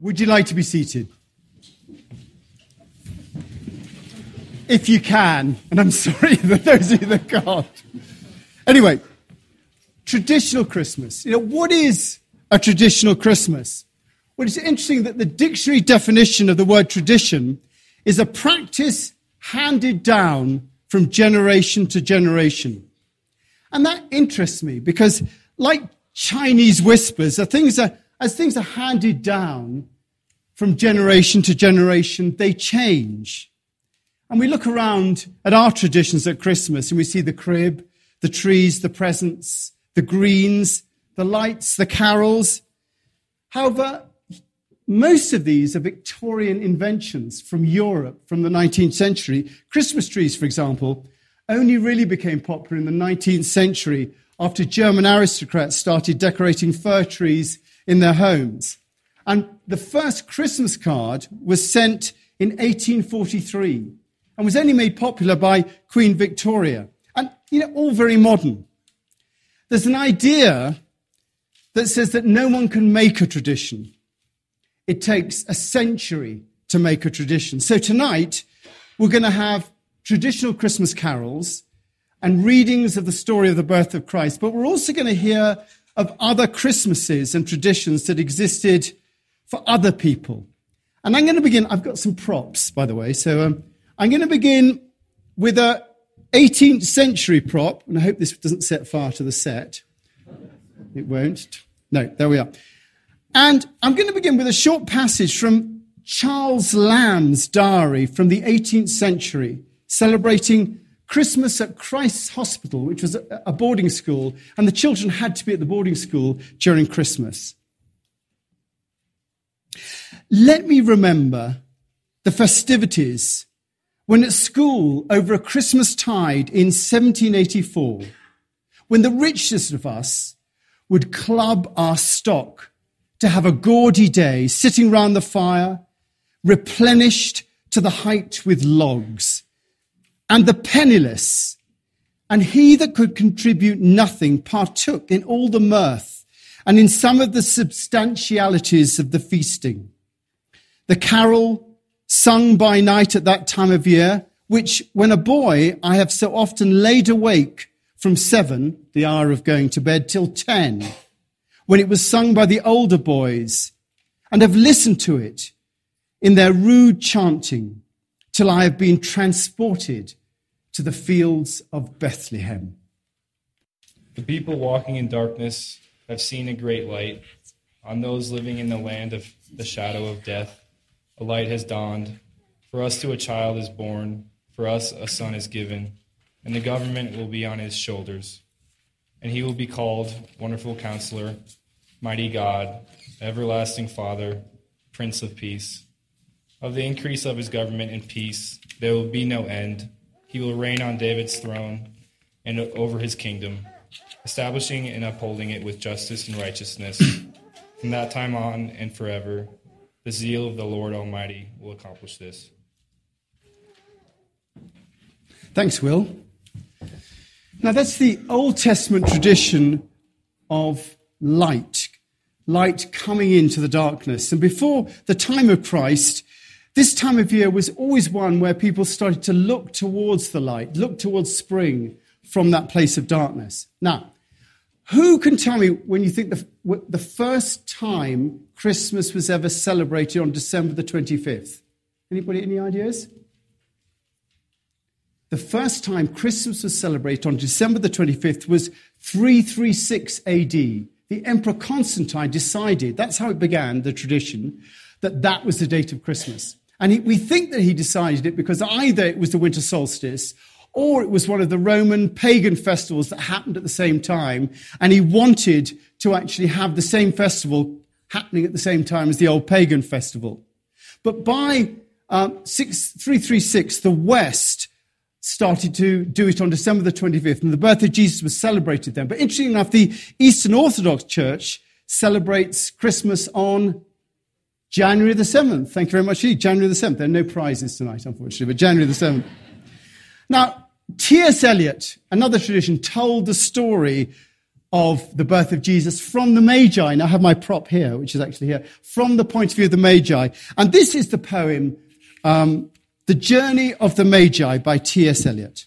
Would you like to be seated? If you can, and I'm sorry that those of you that can't. Anyway, traditional Christmas. You know, what is a traditional Christmas? Well, it's interesting that the dictionary definition of the word tradition is a practice handed down from generation to generation. And that interests me because, like Chinese whispers, are things are as things are handed down from generation to generation, they change. And we look around at our traditions at Christmas and we see the crib, the trees, the presents, the greens, the lights, the carols. However, most of these are Victorian inventions from Europe from the 19th century. Christmas trees, for example, only really became popular in the 19th century after German aristocrats started decorating fir trees in their homes. And the first Christmas card was sent in 1843 and was only made popular by Queen Victoria. And, you know, all very modern. There's an idea that says that no one can make a tradition. It takes a century to make a tradition. So tonight, we're going to have traditional Christmas carols and readings of the story of the birth of Christ, but we're also going to hear of other Christmases and traditions that existed for other people. And I'm going to begin, I've got some props, by the way. So um, I'm going to begin with a 18th century prop, and I hope this doesn't set fire to the set. It won't. No, there we are. And I'm going to begin with a short passage from Charles Lamb's diary from the 18th century, celebrating Christmas at Christ's Hospital, which was a boarding school, and the children had to be at the boarding school during Christmas. Let me remember the festivities when at school over a Christmas tide in 1784, when the richest of us would club our stock to have a gaudy day sitting round the fire, replenished to the height with logs and the penniless, and he that could contribute nothing partook in all the mirth and in some of the substantialities of the feasting. The carol sung by night at that time of year, which when a boy I have so often laid awake from seven, the hour of going to bed, till ten, when it was sung by the older boys, and have listened to it in their rude chanting till I have been transported to the fields of Bethlehem. The people walking in darkness have seen a great light. On those living in the land of the shadow of death, a light has dawned. For us to a child is born, for us a son is given, and the government will be on his shoulders. And he will be called Wonderful Counselor, Mighty God, Everlasting Father, Prince of Peace. Of the increase of his government and peace, there will be no end. He will reign on David's throne and over his kingdom, establishing and upholding it with justice and righteousness. From that time on and forever, the zeal of the Lord Almighty will accomplish this. Thanks, Will. Now, that's the Old Testament tradition of light, light coming into the darkness. And before the time of Christ, this time of year was always one where people started to look towards the light, look towards spring from that place of darkness. Now, who can tell me when you think the, the first time Christmas was ever celebrated on December the 25th? Anybody, any ideas? The first time Christmas was celebrated on December the 25th was 336 AD. The Emperor Constantine decided, that's how it began, the tradition, that that was the date of Christmas. And he, we think that he decided it because either it was the winter solstice or it was one of the Roman pagan festivals that happened at the same time. And he wanted to actually have the same festival happening at the same time as the old pagan festival. But by um, 336, the West started to do it on December the 25th, and the birth of Jesus was celebrated then. But interestingly enough, the Eastern Orthodox Church celebrates Christmas on January the 7th. Thank you very much. January the 7th. There are no prizes tonight, unfortunately, but January the 7th. Now, T.S. Eliot, another tradition, told the story of the birth of Jesus from the Magi. And I have my prop here, which is actually here, from the point of view of the Magi. And this is the poem, um, The Journey of the Magi by T.S. Eliot.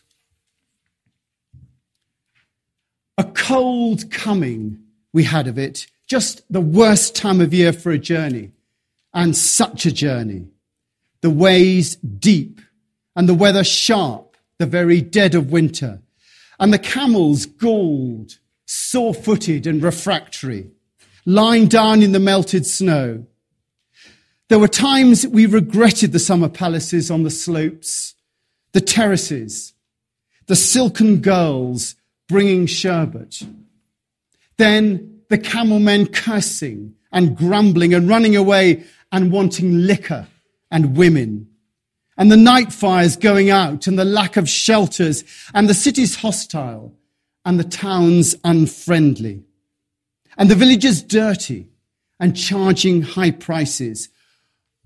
A cold coming we had of it, just the worst time of year for a journey, and such a journey. The ways deep, and the weather sharp, the very dead of winter, and the camels galled, sore footed and refractory, lying down in the melted snow. There were times we regretted the summer palaces on the slopes, the terraces, the silken girls bringing sherbet. Then the camel men cursing and grumbling and running away and wanting liquor and women. And the night fires going out and the lack of shelters and the cities hostile and the towns unfriendly and the villages dirty and charging high prices.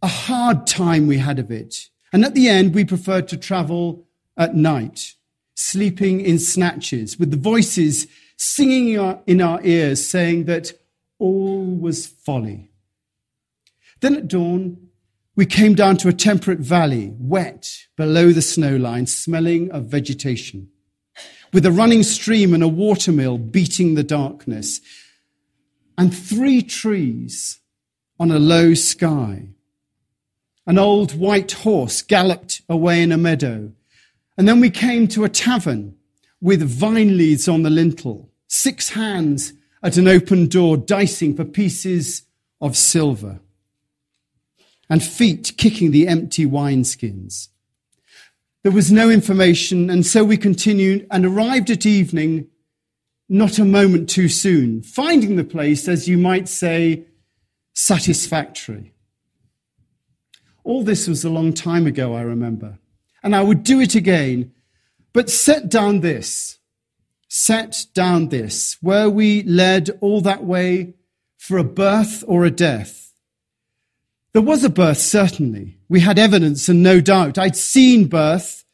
A hard time we had of it. And at the end, we preferred to travel at night sleeping in snatches, with the voices singing in our ears, saying that all was folly. Then at dawn, we came down to a temperate valley, wet below the snow line, smelling of vegetation, with a running stream and a watermill beating the darkness, and three trees on a low sky. An old white horse galloped away in a meadow, and then we came to a tavern with vine leaves on the lintel, six hands at an open door, dicing for pieces of silver, and feet kicking the empty wineskins. There was no information, and so we continued and arrived at evening not a moment too soon, finding the place, as you might say, satisfactory. All this was a long time ago, I remember and I would do it again. But set down this, set down this, were we led all that way for a birth or a death? There was a birth, certainly. We had evidence and no doubt. I'd seen birth,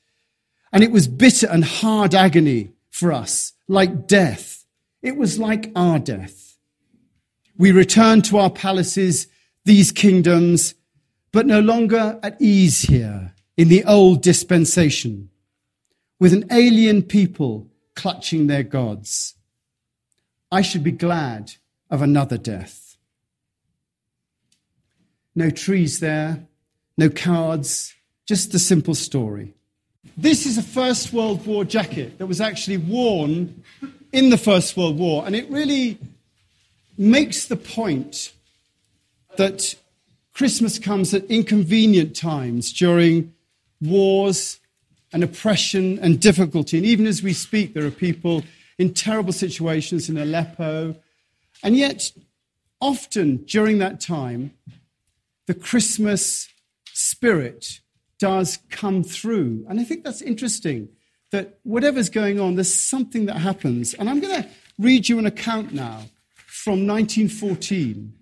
and it was bitter and hard agony for us, like death. It was like our death. We returned to our palaces, these kingdoms, but no longer at ease here in the old dispensation with an alien people clutching their gods. I should be glad of another death. No trees there, no cards, just the simple story. This is a First World War jacket that was actually worn in the First World War, and it really makes the point that Christmas comes at inconvenient times during wars and oppression and difficulty. And even as we speak, there are people in terrible situations in Aleppo. And yet, often during that time, the Christmas spirit does come through. And I think that's interesting that whatever's going on, there's something that happens. And I'm going to read you an account now from 1914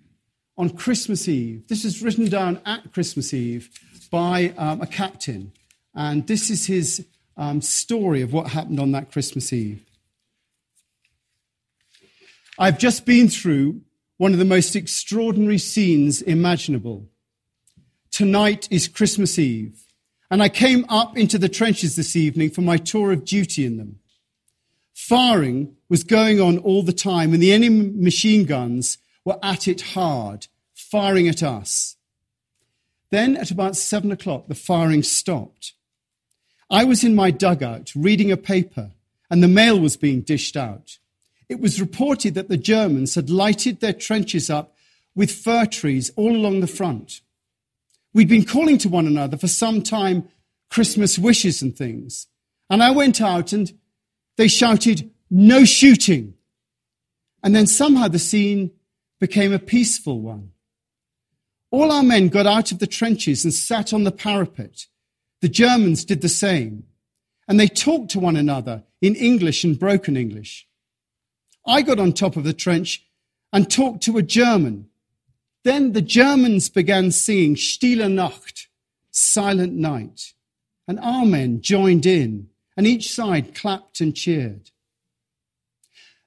on Christmas Eve. This is written down at Christmas Eve by um, a captain. And this is his um, story of what happened on that Christmas Eve. I've just been through one of the most extraordinary scenes imaginable. Tonight is Christmas Eve, and I came up into the trenches this evening for my tour of duty in them. Firing was going on all the time, and the enemy machine guns were at it hard, firing at us. Then at about seven o'clock, the firing stopped. I was in my dugout reading a paper, and the mail was being dished out. It was reported that the Germans had lighted their trenches up with fir trees all along the front. We'd been calling to one another for some time Christmas wishes and things. And I went out and they shouted, no shooting. And then somehow the scene became a peaceful one. All our men got out of the trenches and sat on the parapet. The Germans did the same. And they talked to one another in English and broken English. I got on top of the trench and talked to a German. Then the Germans began singing Stille Nacht, Silent Night. And our men joined in, and each side clapped and cheered.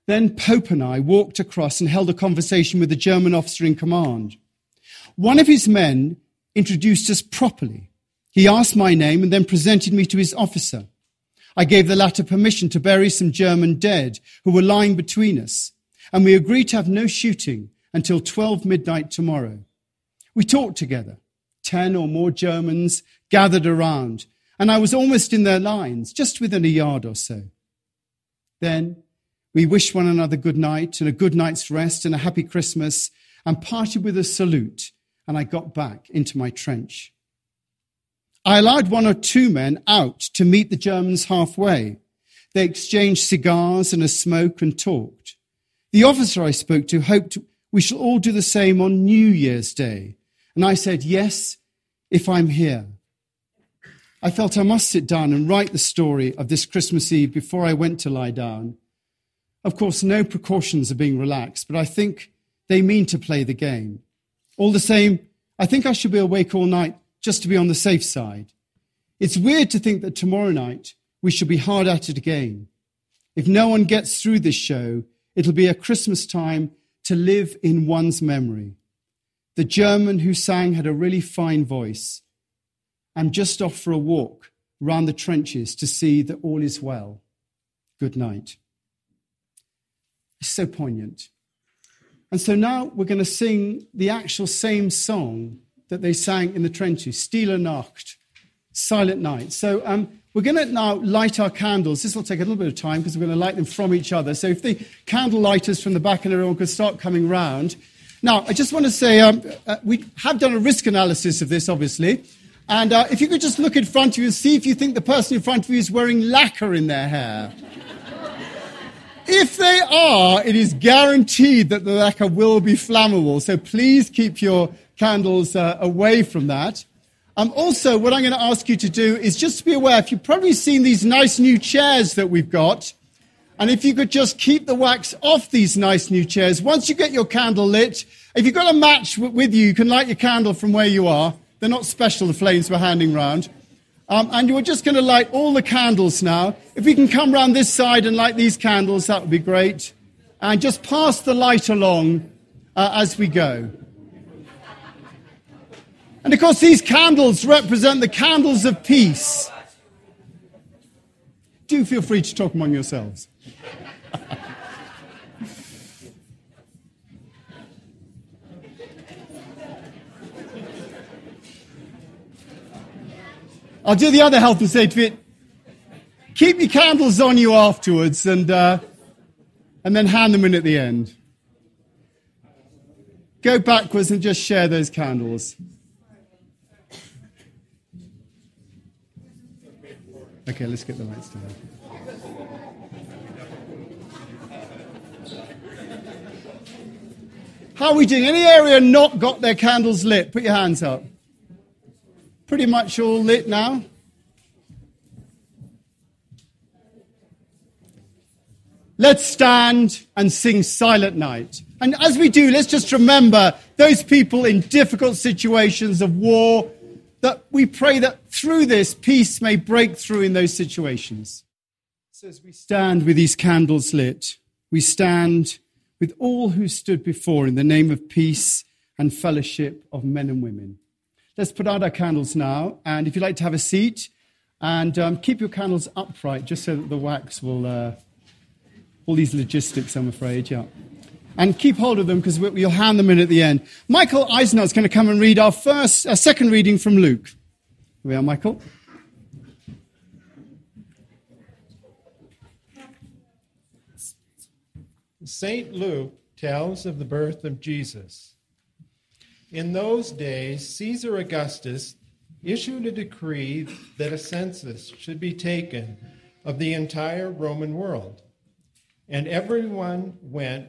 Then Pope and I walked across and held a conversation with the German officer in command. One of his men introduced us properly. He asked my name and then presented me to his officer. I gave the latter permission to bury some German dead who were lying between us, and we agreed to have no shooting until 12 midnight tomorrow. We talked together. Ten or more Germans gathered around, and I was almost in their lines, just within a yard or so. Then we wished one another good night and a good night's rest and a happy Christmas and parted with a salute, and I got back into my trench. I allowed one or two men out to meet the Germans halfway. They exchanged cigars and a smoke and talked. The officer I spoke to hoped we shall all do the same on New Year's Day. And I said, Yes, if I'm here. I felt I must sit down and write the story of this Christmas Eve before I went to lie down. Of course, no precautions are being relaxed, but I think they mean to play the game. All the same, I think I should be awake all night just to be on the safe side. It's weird to think that tomorrow night we shall be hard at it again. If no one gets through this show, it'll be a Christmas time to live in one's memory. The German who sang had a really fine voice. I'm just off for a walk round the trenches to see that all is well. Good night. It's so poignant. And so now we're going to sing the actual same song that they sang in the trenches, Stille Nacht, Silent Night. So um, we're going to now light our candles. This will take a little bit of time because we're going to light them from each other. So if the candle lighters from the back and everyone could start coming round. Now, I just want to say um, uh, we have done a risk analysis of this, obviously. And uh, if you could just look in front of you and see if you think the person in front of you is wearing lacquer in their hair. if they are, it is guaranteed that the lacquer will be flammable. So please keep your candles uh, away from that. Um, also, what I'm going to ask you to do is just to be aware, if you've probably seen these nice new chairs that we've got, and if you could just keep the wax off these nice new chairs, once you get your candle lit, if you've got a match with you, you can light your candle from where you are. They're not special, the flames we're handing round. Um, and you're just going to light all the candles now. If we can come round this side and light these candles, that would be great. And just pass the light along uh, as we go. And of course, these candles represent the candles of peace. Do feel free to talk among yourselves. I'll do the other health and safety. Keep your candles on you afterwards and, uh, and then hand them in at the end. Go backwards and just share those candles. Okay, let's get the lights down. How are we doing? Any area not got their candles lit? Put your hands up. Pretty much all lit now. Let's stand and sing Silent Night. And as we do, let's just remember those people in difficult situations of war, that we pray that through this, peace may break through in those situations. So as we stand with these candles lit, we stand with all who stood before in the name of peace and fellowship of men and women. Let's put out our candles now, and if you'd like to have a seat, and um, keep your candles upright just so that the wax will, uh, all these logistics, I'm afraid, yeah and keep hold of them because we'll hand them in at the end. Michael Eisenhardt is going to come and read our first, uh, second reading from Luke. Here we are, Michael. St. Luke tells of the birth of Jesus. In those days, Caesar Augustus issued a decree that a census should be taken of the entire Roman world, and everyone went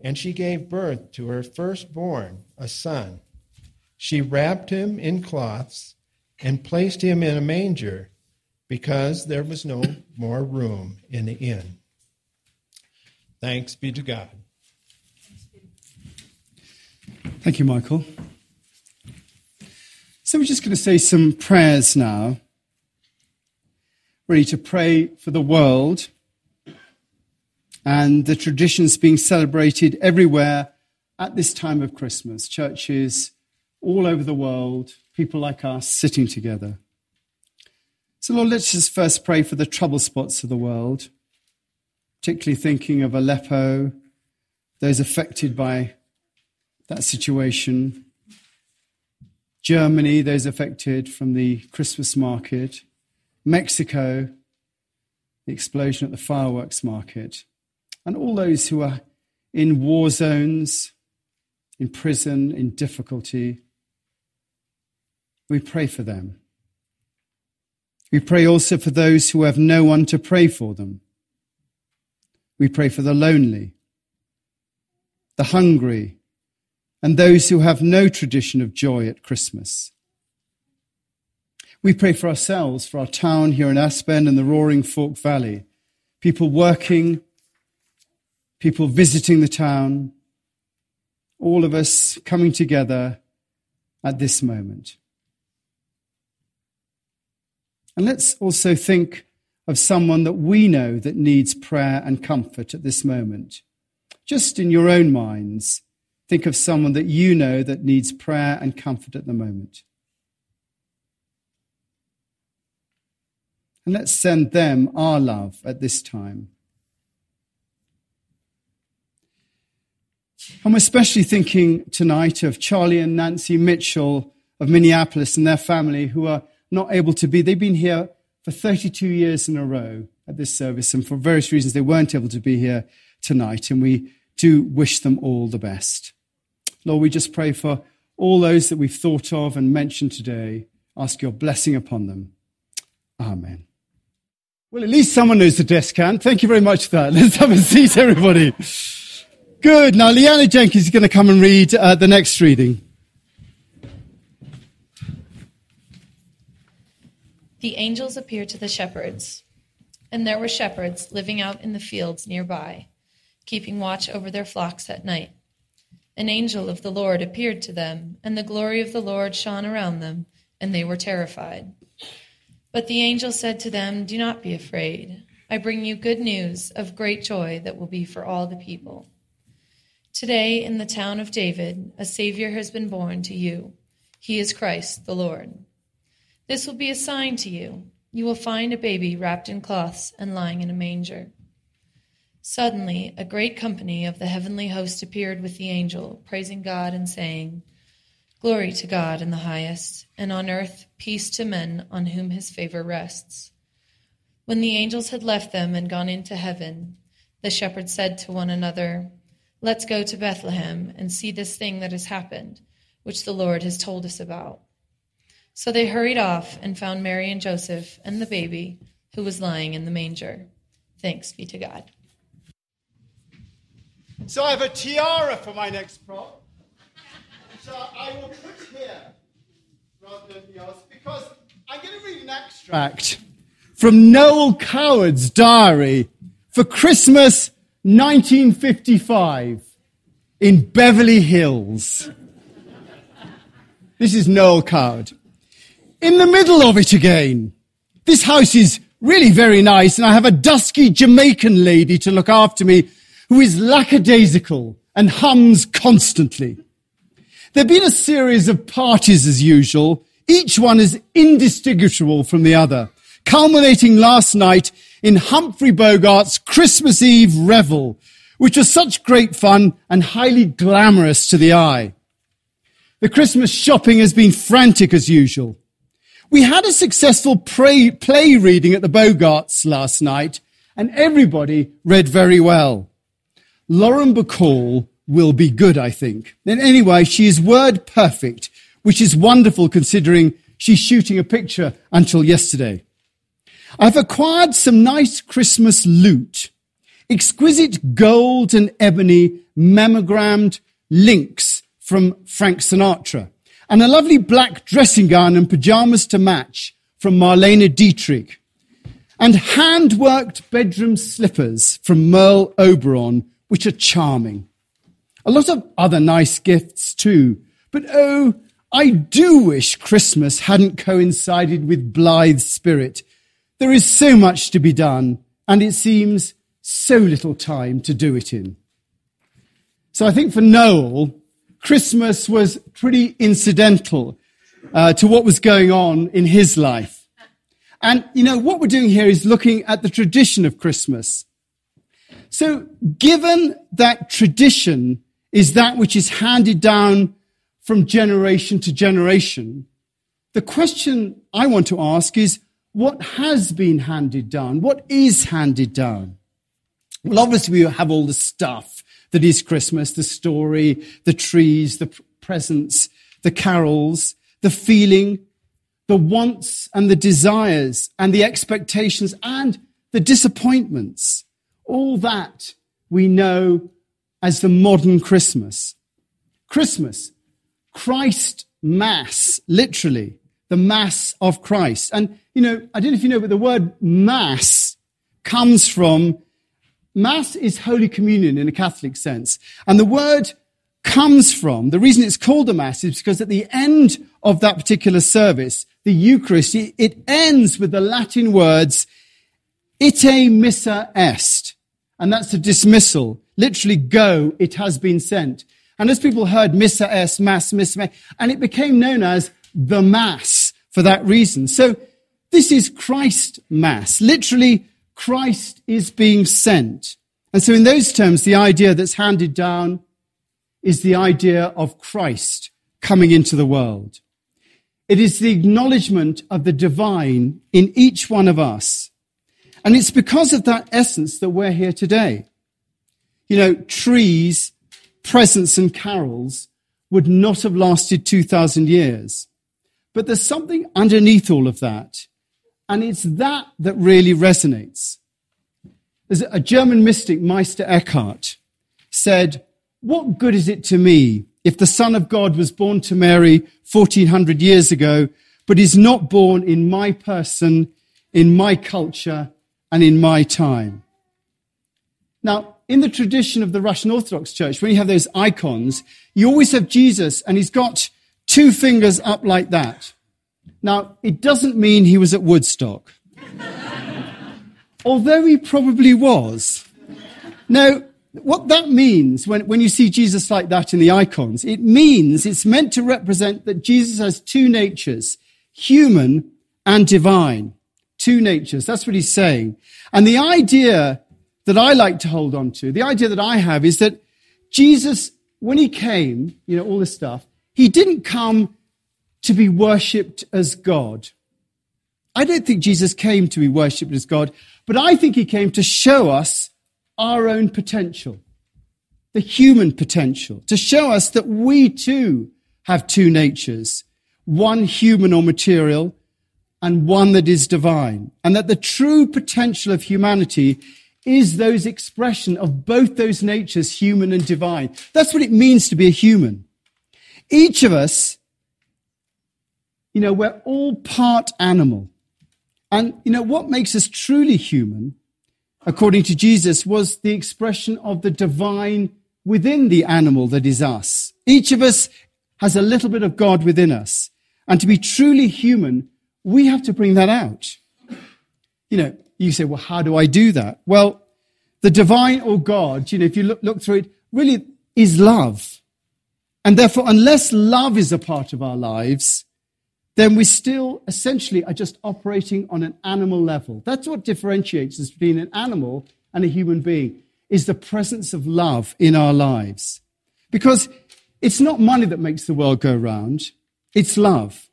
And she gave birth to her firstborn, a son. She wrapped him in cloths and placed him in a manger because there was no more room in the inn. Thanks be to God. Thank you, Michael. So we're just going to say some prayers now, ready to pray for the world and the traditions being celebrated everywhere at this time of Christmas. Churches all over the world, people like us sitting together. So, Lord, let's just first pray for the trouble spots of the world, particularly thinking of Aleppo, those affected by that situation. Germany, those affected from the Christmas market. Mexico, the explosion at the fireworks market. And all those who are in war zones, in prison, in difficulty. We pray for them. We pray also for those who have no one to pray for them. We pray for the lonely, the hungry, and those who have no tradition of joy at Christmas. We pray for ourselves, for our town here in Aspen and the Roaring Fork Valley, people working, people visiting the town, all of us coming together at this moment. And let's also think of someone that we know that needs prayer and comfort at this moment. Just in your own minds, think of someone that you know that needs prayer and comfort at the moment. And let's send them our love at this time. I'm especially thinking tonight of Charlie and Nancy Mitchell of Minneapolis and their family who are not able to be. They've been here for 32 years in a row at this service, and for various reasons, they weren't able to be here tonight. And we do wish them all the best. Lord, we just pray for all those that we've thought of and mentioned today. Ask your blessing upon them. Amen. Well, at least someone knows the descant. Thank you very much for that. Let's have a seat, everybody. Good. Now, Leanna Jenkins is going to come and read uh, the next reading. The angels appeared to the shepherds, and there were shepherds living out in the fields nearby, keeping watch over their flocks at night. An angel of the Lord appeared to them, and the glory of the Lord shone around them, and they were terrified. But the angel said to them, Do not be afraid. I bring you good news of great joy that will be for all the people. Today, in the town of David, a Savior has been born to you. He is Christ the Lord. This will be a sign to you. You will find a baby wrapped in cloths and lying in a manger. Suddenly, a great company of the heavenly host appeared with the angel, praising God and saying, Glory to God in the highest, and on earth peace to men on whom his favor rests. When the angels had left them and gone into heaven, the shepherds said to one another, Let's go to Bethlehem and see this thing that has happened, which the Lord has told us about. So they hurried off and found Mary and Joseph and the baby who was lying in the manger. Thanks be to God. So I have a tiara for my next prop. which I will put here rather than yours because I'm going to read an extract from Noel Coward's diary for Christmas 1955 in Beverly Hills. This is Noel Coward. In the middle of it again. This house is really very nice, and I have a dusky Jamaican lady to look after me who is lackadaisical and hums constantly. There have been a series of parties as usual, each one is indistinguishable from the other, culminating last night in Humphrey Bogart's Christmas Eve revel, which was such great fun and highly glamorous to the eye. The Christmas shopping has been frantic as usual. We had a successful play, reading at the Bogarts last night, and everybody read very well. Lauren Bacall will be good, I think. And anyway, she is word perfect, which is wonderful considering she's shooting a picture until yesterday. I've acquired some nice Christmas loot, exquisite gold and ebony memogrammed links from Frank Sinatra, and a lovely black dressing gown and pajamas to match from Marlene Dietrich, and hand-worked bedroom slippers from Merle Oberon, which are charming. A lot of other nice gifts too, but oh, I do wish Christmas hadn't coincided with Blithe Spirit. There is so much to be done, and it seems so little time to do it in. So I think for Noel, Christmas was pretty incidental uh, to what was going on in his life. And, you know, what we're doing here is looking at the tradition of Christmas. So given that tradition is that which is handed down from generation to generation, the question I want to ask is, what has been handed down? What is handed down? Well, obviously we have all the stuff that is Christmas, the story, the trees, the presents, the carols, the feeling, the wants and the desires and the expectations and the disappointments. All that we know as the modern Christmas. Christmas, Christ Mass, literally, the Mass of Christ. And, you know, I don't know if you know, but the word Mass comes from, Mass is Holy Communion in a Catholic sense. And the word comes from, the reason it's called a Mass is because at the end of that particular service, the Eucharist, it ends with the Latin words, ite missa est. And that's a dismissal. Literally, go, it has been sent. And as people heard missa est, mass, missa, and it became known as the Mass for that reason. So this is Christ Mass. Literally, Christ is being sent. And so in those terms, the idea that's handed down is the idea of Christ coming into the world. It is the acknowledgement of the divine in each one of us. And it's because of that essence that we're here today. You know, trees, presents and carols would not have lasted 2,000 years. But there's something underneath all of that. And it's that that really resonates. There's a German mystic, Meister Eckhart, said, What good is it to me if the Son of God was born to Mary 1400 years ago, but is not born in my person, in my culture, and in my time? Now, in the tradition of the Russian Orthodox Church, when you have those icons, you always have Jesus and he's got two fingers up like that. Now, it doesn't mean he was at Woodstock, although he probably was. Now, what that means when, when you see Jesus like that in the icons, it means it's meant to represent that Jesus has two natures, human and divine. Two natures. That's what he's saying. And the idea that I like to hold on to, the idea that I have is that Jesus, when he came, you know, all this stuff, he didn't come to be worshipped as God. I don't think Jesus came to be worshipped as God, but I think he came to show us our own potential, the human potential, to show us that we too have two natures, one human or material and one that is divine, and that the true potential of humanity is those expression of both those natures, human and divine. That's what it means to be a human. Each of us, you know, we're all part animal. And, you know, what makes us truly human, according to Jesus, was the expression of the divine within the animal that is us. Each of us has a little bit of God within us. And to be truly human, we have to bring that out. You know, you say, well, how do I do that? Well, the divine or God, you know, if you look, look through it, really is love. And therefore, unless love is a part of our lives, then we still essentially are just operating on an animal level. That's what differentiates us between an animal and a human being, is the presence of love in our lives. Because it's not money that makes the world go round, it's love.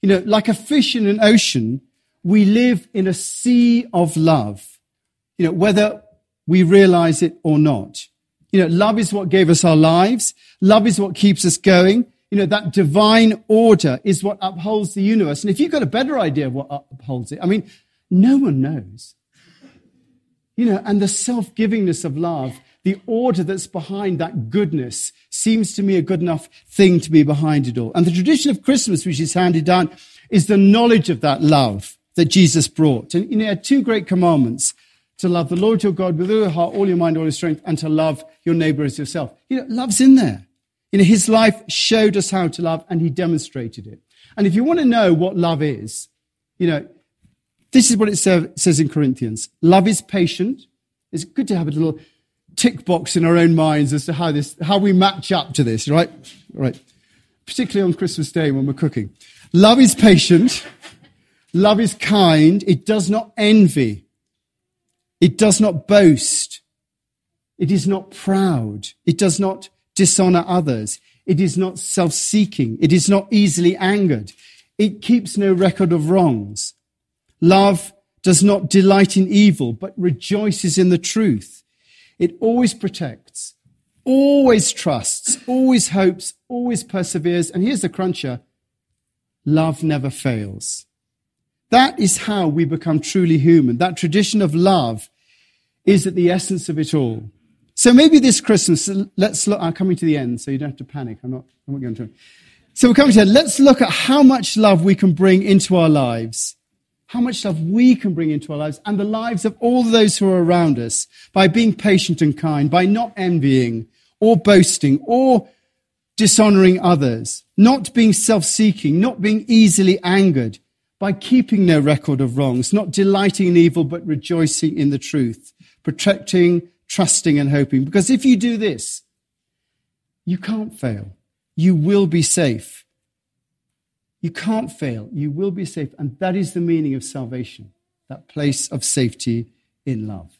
You know, like a fish in an ocean, we live in a sea of love. You know, whether we realize it or not. You know, love is what gave us our lives. Love is what keeps us going. You know, that divine order is what upholds the universe. And if you've got a better idea of what upholds it, I mean, No one knows. You know, and the self givingness of love, the order that's behind that goodness, seems to me a good enough thing to be behind it all. And the tradition of Christmas, which is handed down, is the knowledge of that love that Jesus brought. And you know, two great commandments to love the Lord your God with all your heart, all your mind, all your strength, and to love your neighbor as yourself. You know, love's in there. You know, his life showed us how to love and he demonstrated it. And if you want to know what love is, you know, this is what it says in Corinthians. Love is patient. It's good to have a little tick box in our own minds as to how this, how we match up to this, right? Right. Particularly on Christmas Day when we're cooking. Love is patient. Love is kind. It does not envy. It does not boast. It is not proud. It does not dishonor others. It is not self seeking. It is not easily angered. It keeps no record of wrongs. Love does not delight in evil, but rejoices in the truth. It always protects, always trusts, always hopes, always perseveres. And here's the cruncher love never fails. That is how we become truly human. That tradition of love is at the essence of it all. So maybe this Christmas, let's look, I'm coming to the end, so you don't have to panic. I'm not, I'm not going to. So we're coming to. Let's look at how much love we can bring into our lives, how much love we can bring into our lives and the lives of all those who are around us by being patient and kind, by not envying or boasting or dishonoring others, not being self-seeking, not being easily angered, by keeping no record of wrongs, not delighting in evil, but rejoicing in the truth, protecting trusting and hoping. Because if you do this, you can't fail. You will be safe. You can't fail. You will be safe. And that is the meaning of salvation, that place of safety in love.